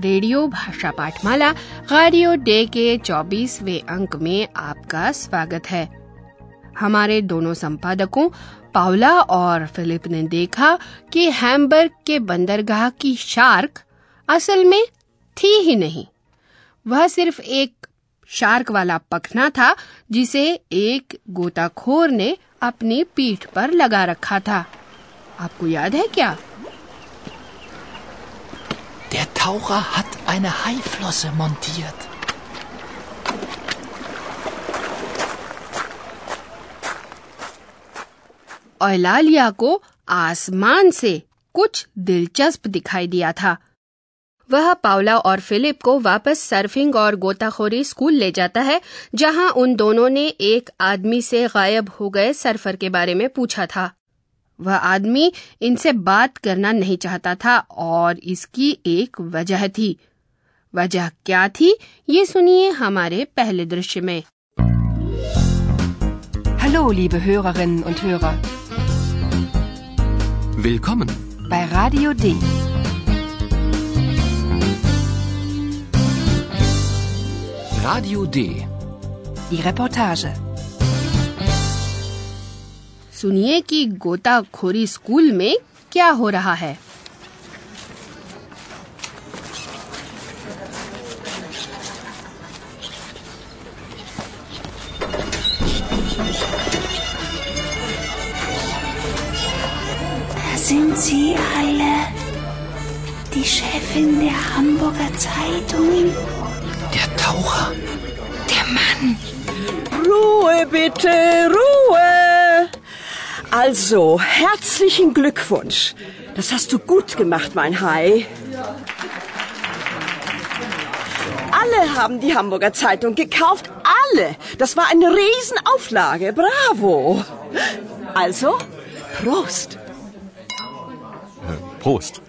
Radio भाषा पाठमाला radio day के 24वें अंक में आपका स्वागत है। हमारे दोनों संपादकों, पावला और फिलिप ने देखा कि हैम्बर्ग के बंदरगाह की शार्क असल में थी ही नहीं। वह सिर्फ़ एक शार्क वाला पखना था, जिसे एक गोताखोर ने अपनी पीठ पर लगा रखा था। आपको याद है क्या? Taucher hat eine Haiflosse montiert. औलालिया को आसमान से कुछ दिलचस्प दिखाई दिया था वह पावला और फिलिप को वापस सर्फिंग और गोताखोरी स्कूल ले जाता है, जहाँ उन दोनों ने एक आदमी से गायब हो गए सर्फर के बारे में पूछा था वह आदमी इनसे बात करना नहीं चाहता था और इसकी एक वजह थी वजह क्या थी ये सुनिए हमारे पहले दृश्य में Hallo, liebe Hörerinnen und Hörer, Willkommen. bei Radio D. Radio D. Die Reportage. सुनिए कि गोताखोरी स्कूल में क्या हो रहा है sind sie alle. Die Chefin der Hamburger Zeitung. Der Taucher. Der Mann. Ruhe bitte, Ruhe. Also, herzlichen Glückwunsch. Das hast du gut gemacht, mein Hai. Alle haben die Hamburger Zeitung gekauft. Alle. Das war eine Riesenauflage. Bravo. Also, Prost. Prost.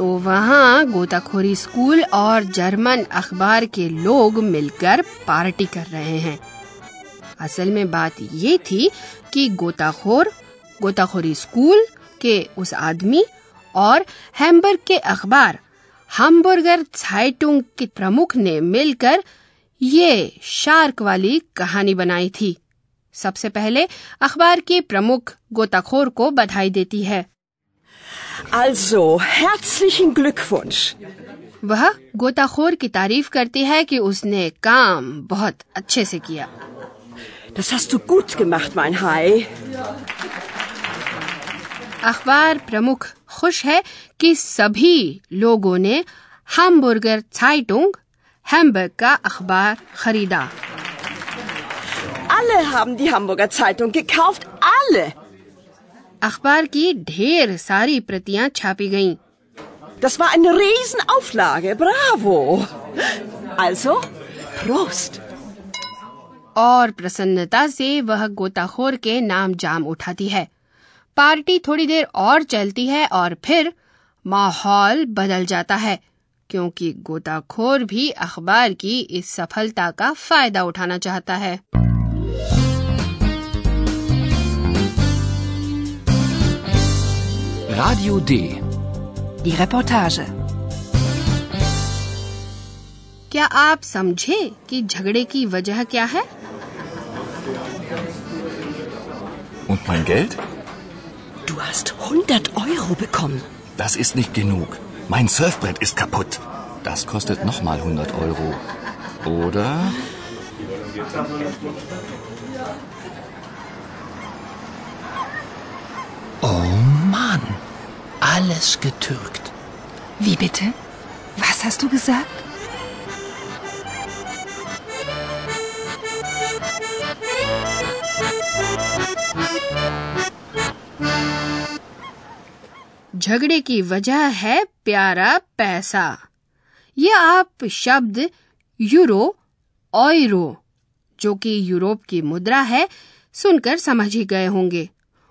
तो वहाँ गोताखोरी school और German अखबार के लोग मिलकर party कर रहे हैं। असल में बात ये थी कि गोताखोर, गोताखोरी स्कूल के उस आदमी और हैम्बर्ग के अखबार hamburger Zeitung के प्रमुख ने मिलकर ये शार्क वाली कहानी बनाई थी। सबसे पहले अखबार की प्रमुख गोताखोर को बधाई देती है। Also, herzlichen Glückwunsch. वह गोताखोर की तारीफ करती है कि उसने काम बहुत अच्छे से किया Das hast du gut gemacht, mein Hai. अखबार प्रमुख खुश है कि सभी लोगों ने hamburger Zeitung हैम्बर्ग का अखबार खरीदा Alle haben die Hamburger Zeitung gekauft. Alle. अखबार की ढेर सारी प्रतियाँ छापी गईं। Das war eine Riesenauflage. Bravo. Also, Prost. और प्रसन्नता से वह गोताखोर के नाम जाम उठाती है पार्टी थोड़ी देर और चलती है और फिर माहौल बदल जाता है क्योंकि गोताखोर भी अखबार की इस सफलता का फ़ायदा उठाना चाहता है Radio D. Die Reportage. क्या आप समझे कि झगड़े की वजह क्या है Und mein Geld? Du hast 100 Euro bekommen. Das ist nicht genug. Mein Surfbrett ist kaputt. Das kostet nochmal 100 Euro. Oder? Alles getürkt. Wie bitte? Was hast du gesagt? झगड़े की वजह है प्यारा पैसा ये आप शब्द यूरो ऑयरो जो कि यूरोप की मुद्रा है सुनकर समझ ही गए होंगे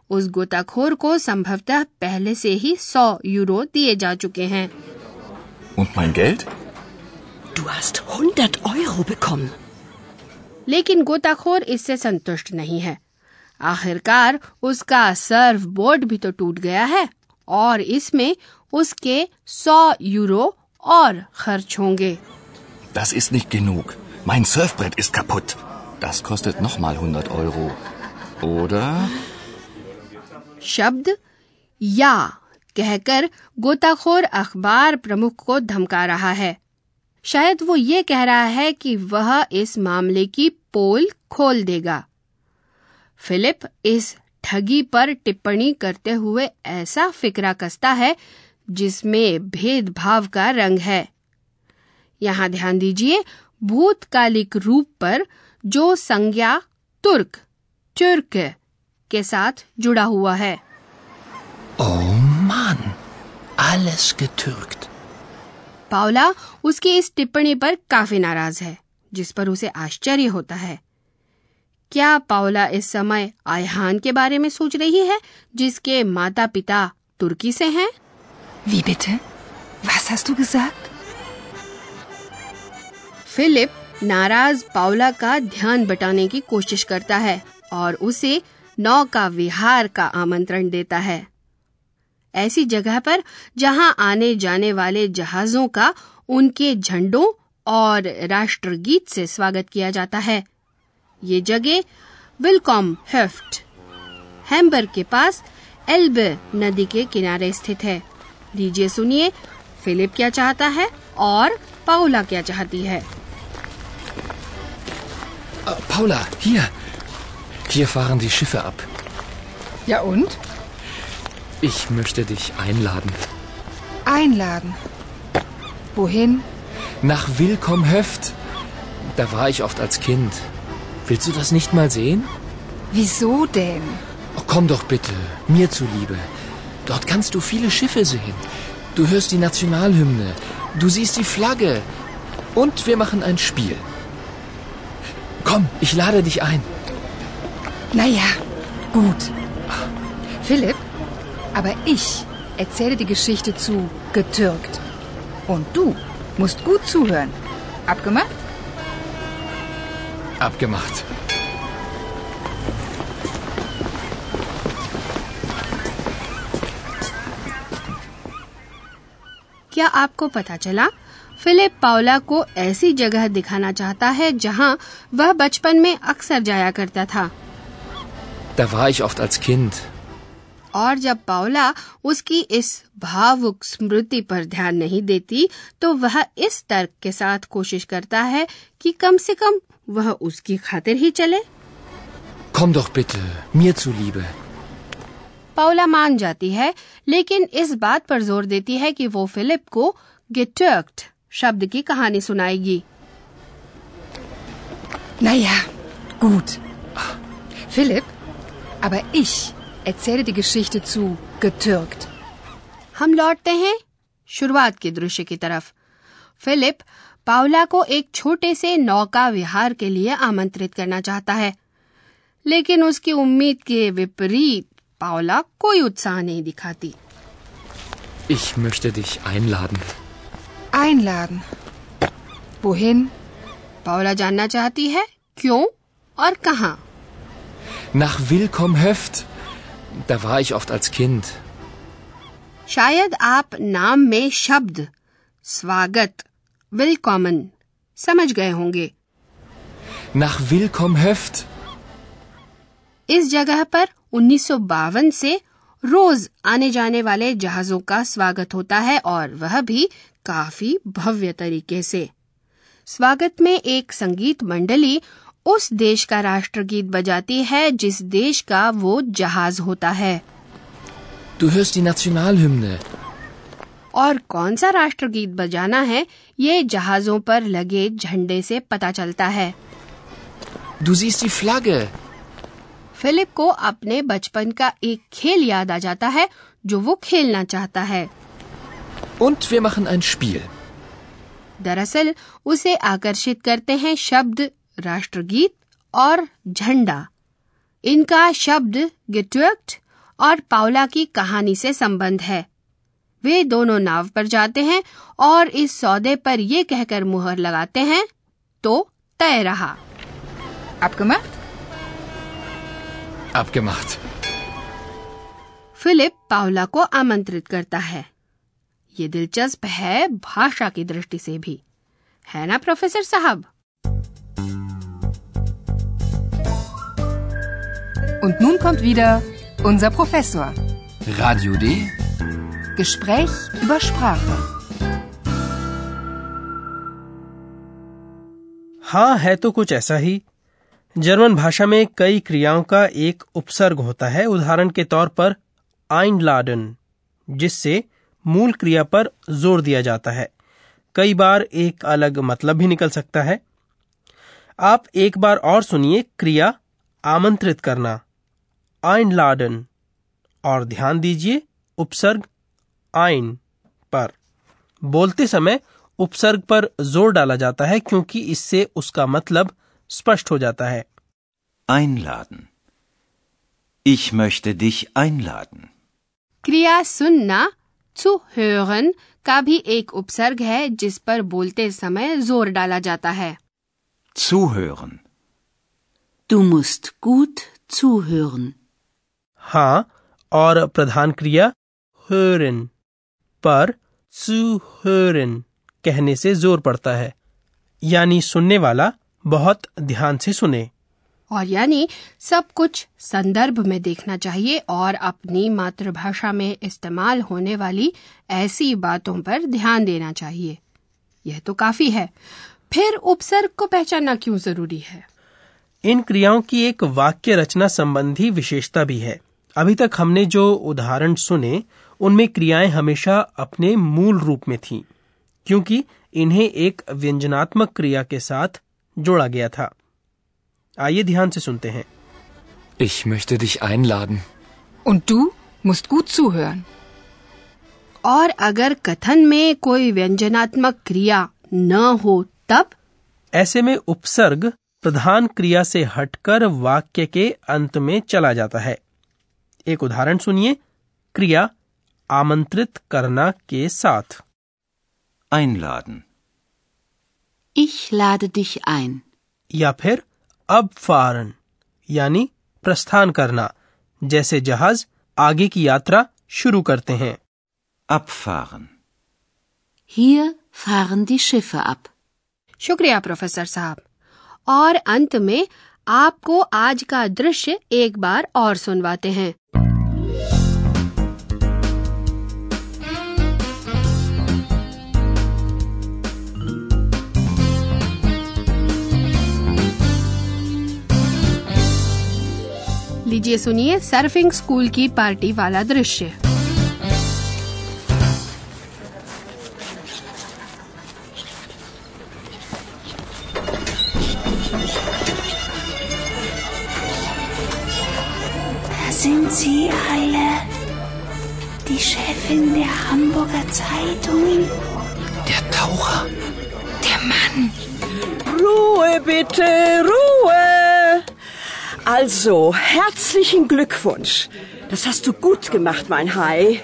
उस गोताखोर को संभवतः पहले से ही सौ यूरो दिए जा चुके हैं लेकिन गोताखोर इससे संतुष्ट नहीं है आखिरकार उसका सर्व बोर्ड भी तो टूट गया है और इसमें उसके सौ यूरो और खर्च होंगे Mein Surfbrett ist kaputt. Das kostet nochmal 100 Euro. Oder? शब्द या कहकर गोताखोर अखबार प्रमुख को धमका रहा है। शायद वो ये कह रहा है कि वह इस मामले की पोल खोल देगा। फिलिप इस ठगी पर टिप्पणी करते हुए ऐसा फिक्रा कसता है जिसमें भेदभाव का रंग है। यहाँ ध्यान दीजिए, भूतकालिक रूप पर जो संज्ञा तुर्क तुर्क के साथ जुड़ा हुआ है Oh Mann, alles getürkt. पावला उसकी इस टिप्पणी पर काफ़ी नाराज़ है जिस पर उसे आश्चर्य होता है क्या पावला इस समय आयहान के बारे में सोच रही है जिसके माता पिता तुर्की से हैं Wie bitte? Was hast du gesagt? Philip नाराज़ पावला का ध्यान बटाने की कोशिश करता है और उसे नौका विहार का आमंत्रण देता है। ऐसी जगह पर जहाँ आने जाने वाले जहाजों का उनके झंडों और राष्ट्रगीत से स्वागत किया जाता है। ये जगह विलकॉम हेफ्ट, हैम्बर्ग के पास एल्बे नदी के किनारे स्थित है। लीजिए सुनिए, फिलिप क्या चाहता है और पाउला क्या चाहती है। hier. Hier fahren die Schiffe ab. Ja und? Ich möchte dich einladen. Einladen. Wohin? Nach Willkomm Höft. Da war ich oft als Kind. Willst du das nicht mal sehen? Wieso denn? Oh, komm doch bitte, mir zuliebe. Dort kannst du viele Schiffe sehen. Du hörst die Nationalhymne. Du siehst die Flagge. Und wir machen ein Spiel. Komm, ich lade dich ein. Naja, gut. Philipp, aber ich erzähle die Geschichte zu getürkt. Und du musst gut zuhören. Abgemacht? Abgemacht. क्या आपको पता चला Philip पावला को ऐसी जगह दिखाना चाहता है जहाँ वह बचपन में अक्सर जाया करता था Da war ich oft als Kind. और जब पावला उसकी इस भावुक स्मृति पर ध्यान नहीं देती तो वह इस तर्क के साथ कोशिश करता है कि कम से कम वह उसकी खातिर ही चले Komm doch bitte, mir zuliebe. पावला मान जाती है लेकिन इस बात पर ज़ोर देती है कि वो फिलिप को गेटर्क्ट शब्द की कहानी सुनाएगी Naja, gut. Philipp, aber ich erzähle die Geschichte zu getürkt. हम लौटते हैं शुरुआत के दृश्य की तरफ़ फिलिप पावला को एक छोटे से नौका विहार के लिए आमंत्रित करना चाहता है लेकिन उसकी उम्मीद के विपरीत पावला कोई उत्साह नहीं दिखाती Ich möchte dich einladen. Einladen. Wohin? पावला जानना चाहती है क्यों और कहाँ Nach Willkomm Höft. Da war ich oft als Kind. शायद आप नाम में शब्द स्वागत विलकॉमन समझ गए होंगे Nach Willkomm Höft. इस जगह पर 1952 से रोज आने जाने वाले जहाजों का स्वागत होता है और वह भी काफ़ी भव्य तरीके से स्वागत में एक संगीत मंडली उस देश का राष्ट्रगीत बजाती है जिस देश का वो जहाज़ होता है Du hörst die Nationalhymne. और कौन सा राष्ट्रगीत बजाना है ये जहाजों पर लगे झंडे से पता चलता है Du siehst die Flagge. Philip को अपने बचपन का एक खेल याद आ जाता है जो वो खेलना चाहता है Und wir machen ein Spiel. दरअसल उसे आकर्षित करते हैं शब्द राष्ट्रगीत और झंडा। इनका शब्द गिट्वर्क्ट और पावला की कहानी से संबंध है। वे दोनों नाव पर जाते हैं और इस सौदे पर ये कहकर मुहर लगाते हैं तो तय रहा। आपके मत? आपके मत। फिलिप पावला को आमंत्रित करता है। ये दिलचस्प है भाषा की दृष्टि से भी। है ना प्रोफेसर साहब? Und nun kommt wieder unser Professor. Radio D. Gespräch über Sprache. हाँ है तो कुछ ऐसा ही जर्मन भाषा में कई क्रियाओं का एक उपसर्ग होता है उदाहरण के तौर पर आइनलाडन जिससे मूल क्रिया पर ज़ोर दिया जाता है कई बार एक अलग मतलब भी निकल सकता है आप एक बार और सुनिए क्रिया आमंत्रित करना आइनलाडन और ध्यान दीजिए उपसर्ग आइन पर बोलते समय उपसर्ग पर ज़ोर डाला जाता है क्योंकि इससे उसका मतलब स्पष्ट हो जाता है Einladen. Ich möchte dich einladen. क्रिया सुनना zu hören का भी एक उपसर्ग है जिस पर बोलते समय ज़ोर डाला जाता है Zuhören. Du musst gut zuhören. हाँ और प्रधान क्रिया hören पर hören कहने से ज़ोर पड़ता है यानी सुनने वाला बहुत ध्यान से सुने। और यानी सब कुछ संदर्भ में देखना चाहिए और अपनी मातृभाषा में इस्तेमाल होने वाली ऐसी बातों पर ध्यान देना चाहिए। यह तो काफ़ी है। फिर उपसर्ग को पहचानना क्यों ज़रूरी है? इन क्रियाओं की एक वाक्य रचना संबंधी विशेषता भी है। अभी तक हमने जो उदाहरण सुने उनमें क्रियाएँ हमेशा अपने मूल रूप में थीं क्योंकि इन्हें एक व्यंजनात्मक क्रिया के साथ जोड़ा गया था आइए ध्यान से सुनते हैं Ich möchte dich einladen. Und du musst gut zuhören. और अगर कथन में कोई व्यंजनात्मक क्रिया न हो तब ऐसे में उपसर्ग प्रधान क्रिया से हटकर वाक्य के अंत में चला जाता है एक उदाहरण सुनिए क्रिया आमंत्रित करना के साथ Einladen. Ich lade dich ein. या फिर अब फारन यानी प्रस्थान करना जैसे जहाज़ आगे की यात्रा शुरू करते हैं Abfahren. Hier fahren die Schiffe ab. शुक्रिया प्रोफेसर साहब और अंत में आपको आज का दृश्य एक बार और सुनवाते हैं। लीजिए सुनिए सर्फिंग स्कूल की पार्टी वाला दृश्य। Also, herzlichen Glückwunsch. Das hast du gut gemacht, mein Hai.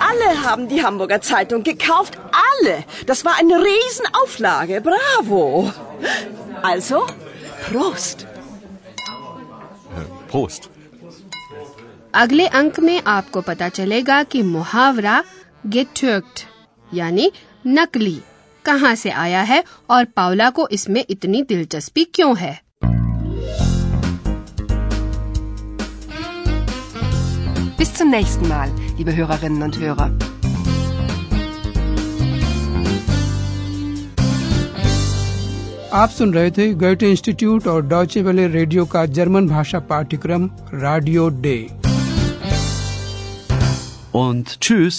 Alle haben die Hamburger Zeitung gekauft. Alle. Das war eine Riesenauflage. Bravo. Also, Prost. Prost. अगले अंक में आपको पता चलेगा कि मुहावरा गेट्वर्क्ड यानी नकली कहाँ से आया है और पावला को इसमें इतनी दिलचस्पी क्यों है Bis zum nächsten Mal, liebe Hörerinnen und Hörer. आप सुन रहे थे गोयटे इंस्टीट्यूट और डॉचे वेले रेडियो का जर्मन भाषा पाठ्यक्रम रेडियो डे Und tschüss.